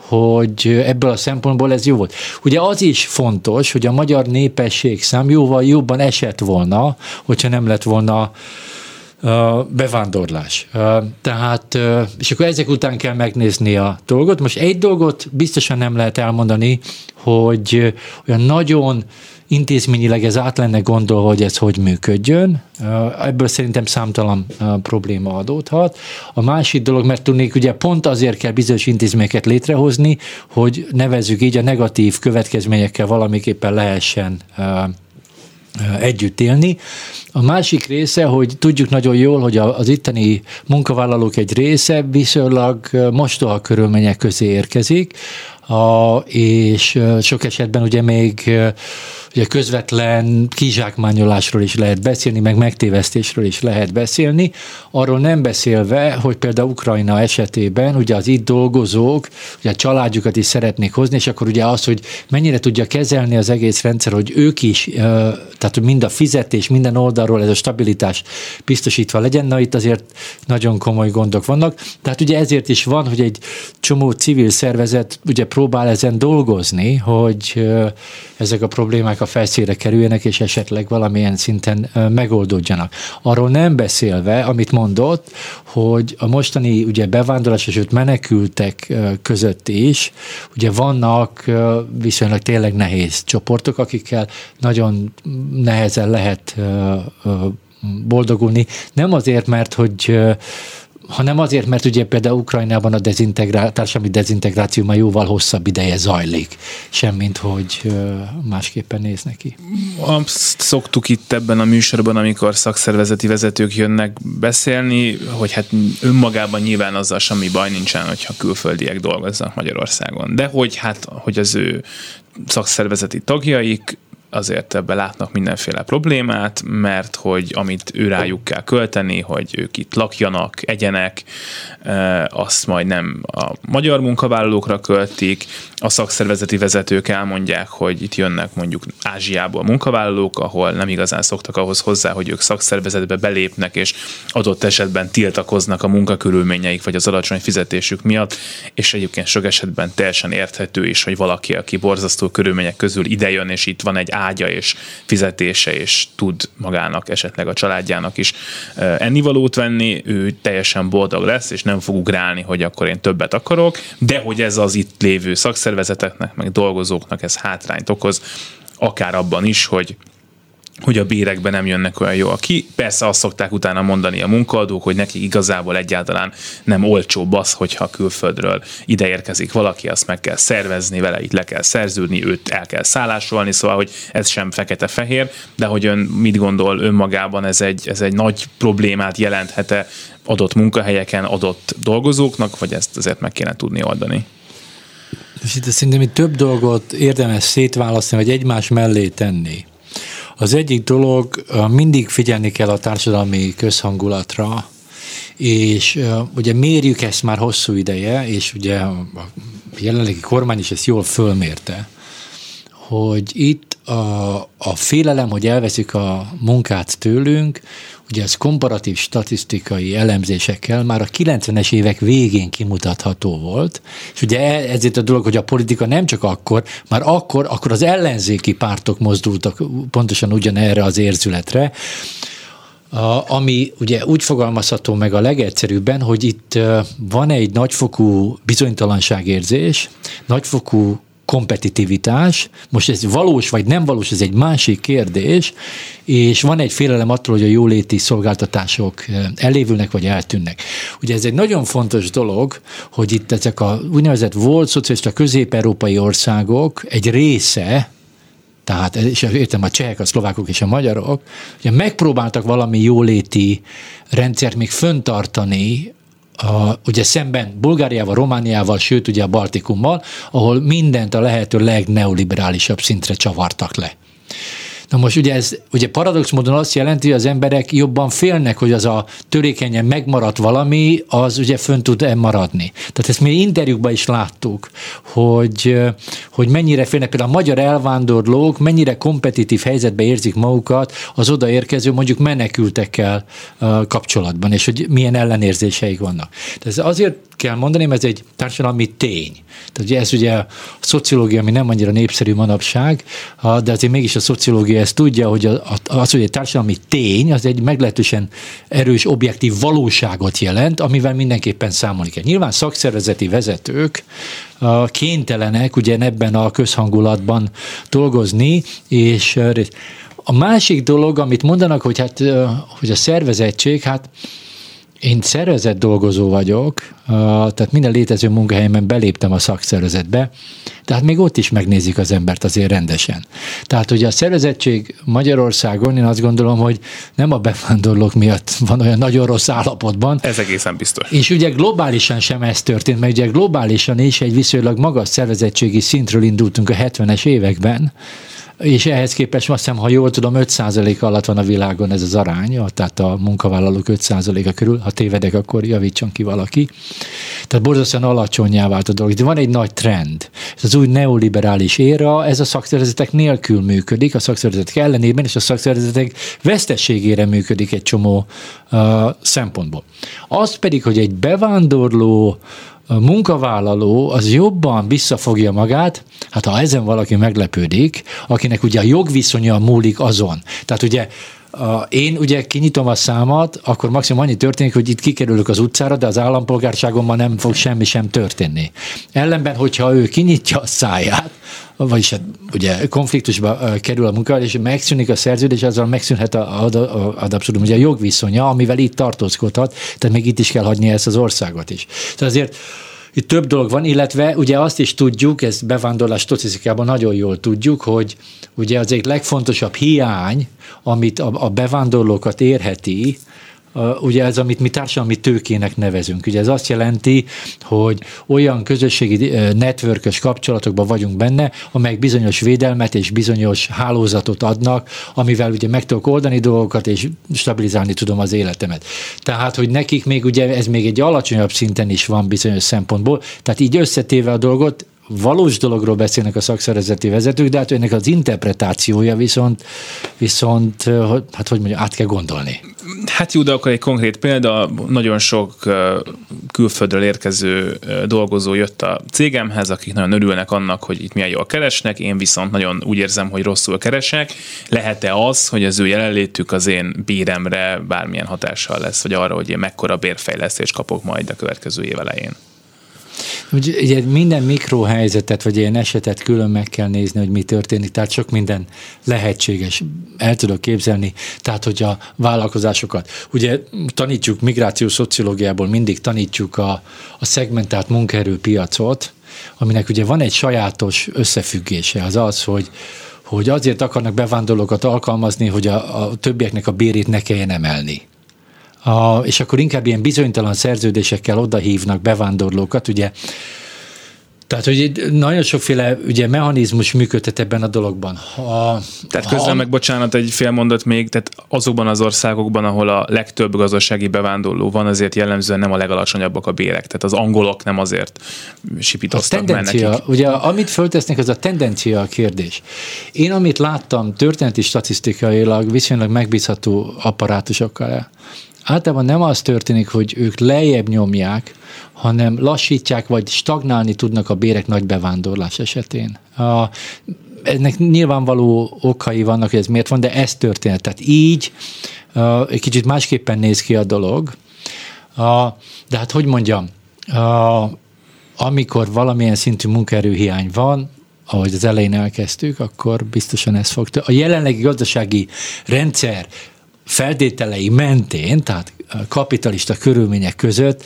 hogy ebből a szempontból ez jó volt. Ugye az is fontos, hogy a magyar népesség szám jóval jobban esett volna, hogyha nem lett volna bevándorlás. Tehát, és akkor ezek után kell megnézni a dolgot. Most egy dolgot biztosan nem lehet elmondani, hogy olyan nagyon intézményileg ez át lenne gondolva, hogy ez hogy működjön. Ebből szerintem számtalan probléma adódhat. A másik dolog, mert tudnék, ugye pont azért kell bizonyos intézményeket létrehozni, hogy nevezzük így a negatív következményekkel valamiképpen lehessen együtt élni. A másik része, hogy tudjuk nagyon jól, hogy az itteni munkavállalók egy része viszonylag mostoha körülmények közé érkezik, a, és sok esetben ugye még Ugye közvetlen kizsákmányolásról is lehet beszélni, meg megtévesztésről is lehet beszélni. Arról nem beszélve, hogy például Ukrajna esetében ugye az itt dolgozók, ugye a családjukat is szeretnék hozni, és akkor ugye az, hogy mennyire tudja kezelni az egész rendszer, hogy ők is, tehát mind a fizetés, minden oldalról ez a stabilitás biztosítva legyen, na itt azért nagyon komoly gondok vannak. Tehát ugye ezért is van, hogy egy csomó civil szervezet ugye próbál ezen dolgozni, hogy ezek a problémák a felszínre kerüljenek, és esetleg valamilyen szinten megoldódjanak. Arról nem beszélve, amit mondott, hogy a mostani ugye bevándorlás és menekültek között is, ugye vannak viszonylag tényleg nehéz csoportok, akikkel nagyon nehezen lehet boldogulni. Nem azért, mert hogy hanem azért, mert ugye például Ukrajnában a dezintegrá- társadalmi dezintegráció már jóval hosszabb ideje zajlik, semmint hogy másképpen néz neki. Azt szoktuk itt ebben a műsorban, amikor szakszervezeti vezetők jönnek beszélni, hogy hát önmagában nyilván azzal semmi baj nincsen, hogyha külföldiek dolgoznak Magyarországon. De hogy hát, hogy az ő szakszervezeti tagjaik azért ebbe látnak mindenféle problémát, mert hogy amit ő rájuk kell költeni, hogy ők itt lakjanak, egyenek, azt majd nem a magyar munkavállalókra költik, a szakszervezeti vezetők elmondják, hogy itt jönnek mondjuk Ázsiából munkavállalók, ahol nem igazán szoktak ahhoz hozzá, hogy ők szakszervezetbe belépnek, és adott esetben tiltakoznak a munkakörülményeik vagy az alacsony fizetésük miatt, és egyébként sok esetben teljesen érthető is, hogy valaki, aki borzasztó körülmények közül idejön, és itt van egy ágya és fizetése, és tud magának, esetleg a családjának is ennivalót venni, ő teljesen boldog lesz, és nem fog ugrálni, hogy akkor én többet akarok, de hogy ez az itt lévő szakszervezeteknek, meg dolgozóknak ez hátrányt okoz, akár abban is, hogy hogy a bérekben nem jönnek olyan jól ki. Persze azt szokták utána mondani a munkaadók, hogy nekik igazából egyáltalán nem olcsóbb az, hogyha külföldről ide érkezik valaki, azt meg kell szervezni, vele itt le kell szerződni, őt el kell szállásolni, szóval, hogy ez sem fekete-fehér, de hogy ön mit gondol önmagában, ez egy, ez egy nagy problémát jelenthet-e adott munkahelyeken, adott dolgozóknak, vagy ezt azért meg kéne tudni oldani? És itt szerintem itt több dolgot érdemes szétválasztani, vagy egymás mellé tenni. Az egyik dolog, mindig figyelni kell a társadalmi közhangulatra, és ugye mérjük ezt már hosszú ideje, és ugye a jelenlegi kormány is ezt jól fölmérte, hogy itt a, a félelem, hogy elveszik a munkát tőlünk, ugye ez komparatív statisztikai elemzésekkel már a 90-es évek végén kimutatható volt, és ugye e, ezért a dolog, hogy a politika nem csak akkor, már akkor, akkor az ellenzéki pártok mozdultak pontosan ugyanerre az érzületre, ami ugye úgy fogalmazható meg a legegyszerűbben, hogy itt van egy nagyfokú bizonytalanságérzés, nagyfokú kompetitivitás, most ez valós vagy nem valós, ez egy másik kérdés, és van egy félelem attól, hogy a jóléti szolgáltatások eh, elévülnek vagy eltűnnek. Ugye ez egy nagyon fontos dolog, hogy itt ezek a úgynevezett volt szocialista közép-európai országok egy része, tehát és értem a csehek, a szlovákok és a magyarok, ugye megpróbáltak valami jóléti rendszert még föntartani a, ugye szemben Bulgáriával, Romániával, sőt ugye a Baltikummal, ahol mindent a lehető legneoliberálisabb szintre csavartak le. Na most ugye ez ugye paradox módon azt jelenti, hogy az emberek jobban félnek, hogy az a törékenyen megmaradt valami, az ugye fönn tud-e maradni. Tehát ezt mi interjúkban is láttuk, hogy, hogy mennyire félnek, például a magyar elvándorlók mennyire kompetitív helyzetbe érzik magukat az odaérkező mondjuk menekültekkel kapcsolatban, és hogy milyen ellenérzéseik vannak. Tehát ez azért kell mondani, mert ez egy társadalmi tény. Tehát ugye ez ugye a szociológia, ami nem annyira népszerű manapság, de azért mégis a szociológia ezt tudja, hogy az, hogy egy társadalmi tény, az egy meglehetősen erős, objektív valóságot jelent, amivel mindenképpen számolni kell. Nyilván szakszervezeti vezetők kénytelenek ugye ebben a közhangulatban dolgozni, és a másik dolog, amit mondanak, hogy hát hogy a szervezettség, hát én szervezet dolgozó vagyok, tehát minden létező munkahelyemen beléptem a szakszervezetbe, tehát még ott is megnézik az embert azért rendesen. Tehát ugye a szervezettség Magyarországon, én azt gondolom, hogy nem a bevándorlók miatt van olyan nagyon rossz állapotban. Ez egészen biztos. És ugye globálisan sem ez történt, mert ugye globálisan is egy viszonylag magas szervezettségi szintről indultunk a 70-es években, és ehhez képest azt hiszem, ha jól tudom, 5% alatt van a világon ez az arány, tehát a munkavállalók 5%-a körül, ha tévedek, akkor javítson ki valaki. Tehát borzasztóan alacsonyá vált a dolog. De van egy nagy trend. Ez az új neoliberális éra, ez a szakszervezetek nélkül működik, a szakszervezetek ellenében, és a szakszervezetek vesztességére működik egy csomó uh, szempontból. Az pedig, hogy egy bevándorló a munkavállaló az jobban visszafogja magát, hát ha ezen valaki meglepődik, akinek ugye a jogviszonya múlik azon. Tehát ugye én ugye kinyitom a számat, akkor maximum annyi történik, hogy itt kikerülök az utcára, de az állampolgárságomban nem fog semmi sem történni. Ellenben, hogyha ő kinyitja a száját, vagyis hát ugye konfliktusba kerül a munka, és megszűnik a szerződés, azzal megszűnhet a, a, a, ad abszolút ugye a jogviszonya, amivel itt tartózkodhat, tehát még itt is kell hagyni ezt az országot is. Tehát azért itt több dolog van, illetve ugye azt is tudjuk, ezt bevándorlás statisztikában nagyon jól tudjuk, hogy ugye az egy legfontosabb hiány, amit a, a bevándorlókat érheti, ugye ez, amit mi társadalmi tőkének nevezünk. Ugye ez azt jelenti, hogy olyan közösségi networkös kapcsolatokban vagyunk benne, amelyek bizonyos védelmet és bizonyos hálózatot adnak, amivel ugye meg tudok oldani dolgokat, és stabilizálni tudom az életemet. Tehát, hogy nekik még ugye ez még egy alacsonyabb szinten is van bizonyos szempontból, tehát így összetéve a dolgot, valós dologról beszélnek a szakszervezeti vezetők, de hát ennek az interpretációja viszont, viszont hát hogy mondjam, át kell gondolni. Hát jó, de akkor egy konkrét példa, nagyon sok külföldről érkező dolgozó jött a cégemhez, akik nagyon örülnek annak, hogy itt milyen jól keresnek, én viszont nagyon úgy érzem, hogy rosszul keresek. Lehet-e az, hogy az ő jelenlétük az én béremre bármilyen hatással lesz, vagy arra, hogy én mekkora bérfejlesztést kapok majd a következő év elején? Ugye minden mikrohelyzetet, vagy ilyen esetet külön meg kell nézni, hogy mi történik, tehát sok minden lehetséges, el tudok képzelni, tehát hogy a vállalkozásokat, ugye tanítjuk migrációs szociológiából, mindig tanítjuk a, a szegmentált munkaerőpiacot, aminek ugye van egy sajátos összefüggése, az az, hogy hogy azért akarnak bevándorlókat alkalmazni, hogy a, a többieknek a bérét ne kelljen emelni a, és akkor inkább ilyen bizonytalan szerződésekkel odahívnak bevándorlókat, ugye tehát, hogy nagyon sokféle ugye, mechanizmus működhet ebben a dologban. Ha, tehát közben ha... meg bocsánat, egy fél mondat még, tehát azokban az országokban, ahol a legtöbb gazdasági bevándorló van, azért jellemzően nem a legalacsonyabbak a bérek. Tehát az angolok nem azért sipítoztak a tendencia, nekik. Ugye amit föltesznek, az a tendencia a kérdés. Én amit láttam történeti statisztikailag viszonylag megbízható apparátusokkal általában nem az történik, hogy ők lejjebb nyomják, hanem lassítják, vagy stagnálni tudnak a bérek nagy bevándorlás esetén. A, ennek nyilvánvaló okai vannak, hogy ez miért van, de ez történt. Tehát így egy kicsit másképpen néz ki a dolog. Uh, de hát hogy mondjam, uh, amikor valamilyen szintű munkaerőhiány van, ahogy az elején elkezdtük, akkor biztosan ez fog. A jelenlegi gazdasági rendszer feltételei mentén, tehát kapitalista körülmények között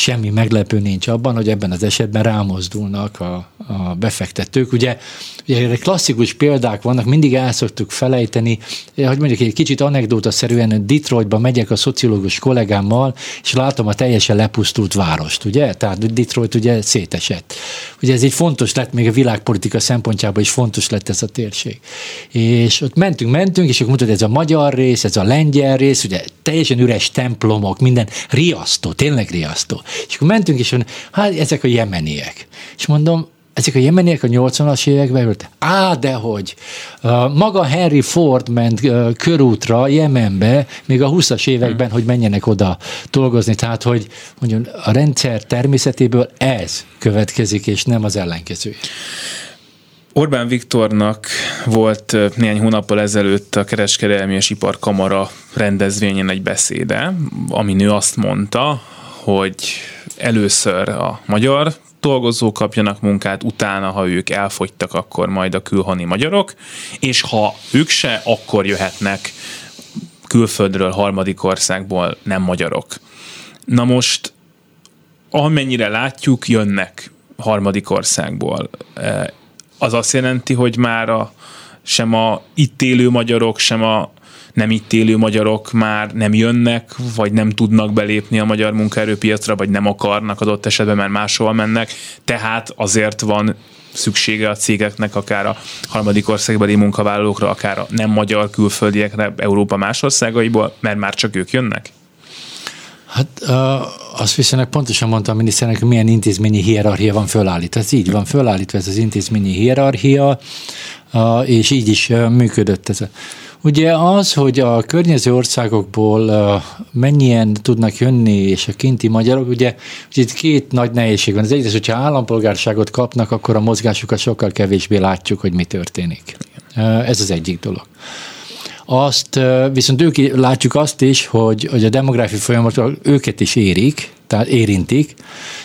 semmi meglepő nincs abban, hogy ebben az esetben rámozdulnak a, a befektetők. Ugye, ugye klasszikus példák vannak, mindig el szoktuk felejteni, hogy mondjuk egy kicsit anekdóta-szerűen Detroitba megyek a szociológus kollégámmal, és látom a teljesen lepusztult várost, ugye? Tehát Detroit ugye szétesett. Ugye ez egy fontos lett, még a világpolitika szempontjából is fontos lett ez a térség. És ott mentünk, mentünk, és akkor mutatja, ez a magyar rész, ez a lengyel rész, ugye teljesen üres templomok, minden riasztó, tényleg riasztó. És akkor mentünk, és mondom, hát ezek a jemeniek. És mondom, ezek a jemeniek a 80-as években volt. Á, dehogy. Maga Henry Ford ment körútra Jemenbe, még a 20-as években, hmm. hogy menjenek oda dolgozni. Tehát, hogy mondjuk a rendszer természetéből ez következik, és nem az ellenkező. Orbán Viktornak volt néhány hónappal ezelőtt a Kereskedelmi és Iparkamara rendezvényen egy beszéde, ami nő azt mondta, hogy először a magyar dolgozók kapjanak munkát, utána, ha ők elfogytak, akkor majd a külhoni magyarok, és ha ők se, akkor jöhetnek külföldről, harmadik országból nem magyarok. Na most, amennyire látjuk, jönnek harmadik országból. E, az azt jelenti, hogy már a, sem a itt élő magyarok, sem a nem itt élő magyarok már nem jönnek, vagy nem tudnak belépni a magyar munkaerőpiacra, vagy nem akarnak adott esetben, mert máshol mennek. Tehát azért van szüksége a cégeknek, akár a harmadik országbeli munkavállalókra, akár a nem magyar külföldiekre Európa más országaiból, mert már csak ők jönnek? Hát uh, azt viszonylag pontosan mondtam a miniszternek, milyen intézményi hierarchia van fölállítva. Ez így van fölállítva, ez az intézményi hierarchia, és így is működött ez a Ugye az, hogy a környező országokból mennyien tudnak jönni, és a kinti magyarok, ugye, itt két nagy nehézség van. Az egyrészt, hogyha állampolgárságot kapnak, akkor a mozgásukat sokkal kevésbé látjuk, hogy mi történik. Ez az egyik dolog. Azt viszont ők látjuk azt is, hogy, hogy a demográfiai folyamatok őket is érik, tehát érintik,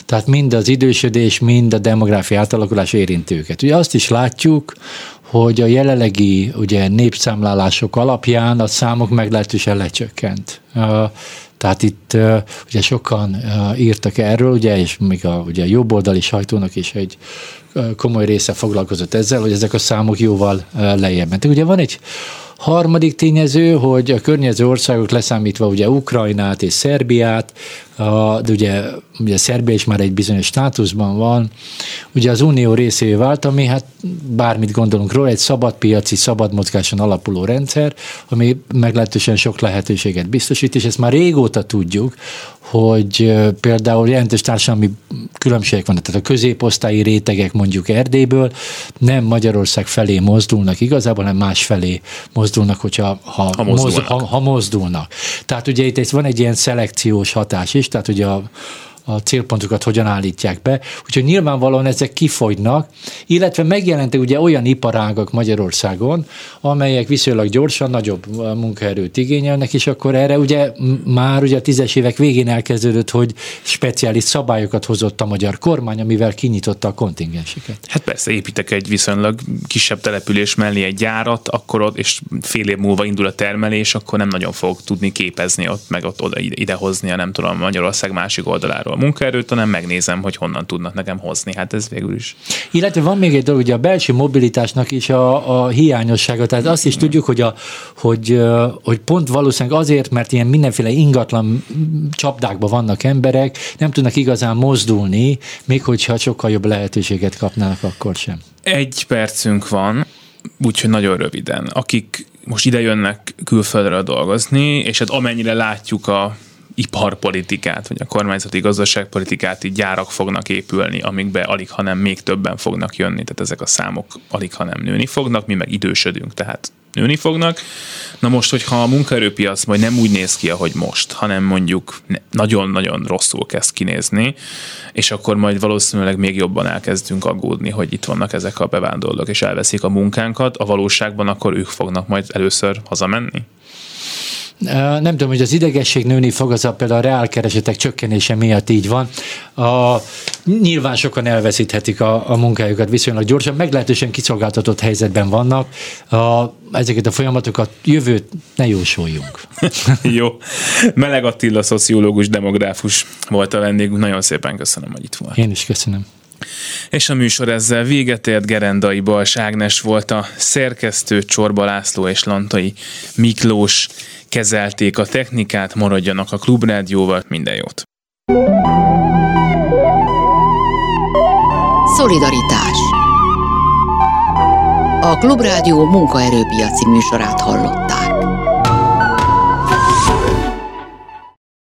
tehát mind az idősödés, mind a demográfiai átalakulás érinti őket. Ugye azt is látjuk, hogy a jelenlegi ugye, népszámlálások alapján a számok meglehetősen lecsökkent. Tehát itt ugye sokan írtak erről, ugye, és még a, ugye a jobboldali sajtónak is egy komoly része foglalkozott ezzel, hogy ezek a számok jóval lejjebb mentek. Ugye van egy Harmadik tényező, hogy a környező országok leszámítva ugye Ukrajnát és Szerbiát, de ugye, ugye Szerbia is már egy bizonyos státuszban van, ugye az unió részévé vált, ami hát bármit gondolunk róla, egy szabadpiaci, szabad mozgáson alapuló rendszer, ami meglehetősen sok lehetőséget biztosít, és ezt már régóta tudjuk, hogy például jelentős társadalmi különbségek vannak, tehát a középosztályi rétegek mondjuk Erdélyből nem Magyarország felé mozdulnak igazából, hanem más felé mozdulnak, hogyha ha, ha, mozdulnak. Moz, ha, ha mozdulnak. Tehát ugye itt van egy ilyen szelekciós hatás is, tehát ugye a, a célpontokat hogyan állítják be. Úgyhogy nyilvánvalóan ezek kifogynak, illetve megjelentek ugye olyan iparágak Magyarországon, amelyek viszonylag gyorsan nagyobb munkaerőt igényelnek, és akkor erre ugye már ugye a tízes évek végén elkezdődött, hogy speciális szabályokat hozott a magyar kormány, amivel kinyitotta a kontingenseket. Hát persze, építek egy viszonylag kisebb település mellé egy gyárat, akkor ott, és fél év múlva indul a termelés, akkor nem nagyon fog tudni képezni ott, meg ott oda idehozni a nem tudom, Magyarország másik oldaláról a munkaerőt, hanem megnézem, hogy honnan tudnak nekem hozni. Hát ez végül is. Illetve van még egy dolog, ugye a belső mobilitásnak is a, a hiányossága. Tehát azt is tudjuk, hogy, a, hogy, hogy pont valószínűleg azért, mert ilyen mindenféle ingatlan csapdákban vannak emberek, nem tudnak igazán mozdulni, még hogyha sokkal jobb lehetőséget kapnának, akkor sem. Egy percünk van, úgyhogy nagyon röviden. Akik most ide jönnek külföldre dolgozni, és hát amennyire látjuk a iparpolitikát, vagy a kormányzati gazdaságpolitikát, így gyárak fognak épülni, amikbe alig, hanem még többen fognak jönni, tehát ezek a számok alig, hanem nőni fognak, mi meg idősödünk, tehát nőni fognak. Na most, hogyha a munkaerőpiac majd nem úgy néz ki, ahogy most, hanem mondjuk nagyon-nagyon rosszul kezd kinézni, és akkor majd valószínűleg még jobban elkezdünk aggódni, hogy itt vannak ezek a bevándorlók, és elveszik a munkánkat, a valóságban akkor ők fognak majd először hazamenni? Nem tudom, hogy az idegesség nőni fog, az a például a reálkeresetek csökkenése miatt így van. A, nyilván sokan elveszíthetik a, a munkájukat viszonylag gyorsan, meglehetősen kiszolgáltatott helyzetben vannak. A, ezeket a folyamatokat jövőt ne jósoljunk. [LAUGHS] Jó. Meleg Attila, szociológus, demográfus volt a vendégünk. Nagyon szépen köszönöm, hogy itt volt. Én is köszönöm. És a műsor ezzel véget ért, Gerendai Bals Ágnes volt a szerkesztő, Csorba László és Lantai Miklós kezelték a technikát, maradjanak a Klubrádióval, minden jót! Szolidaritás A Klubrádió munkaerőpiaci műsorát hallott.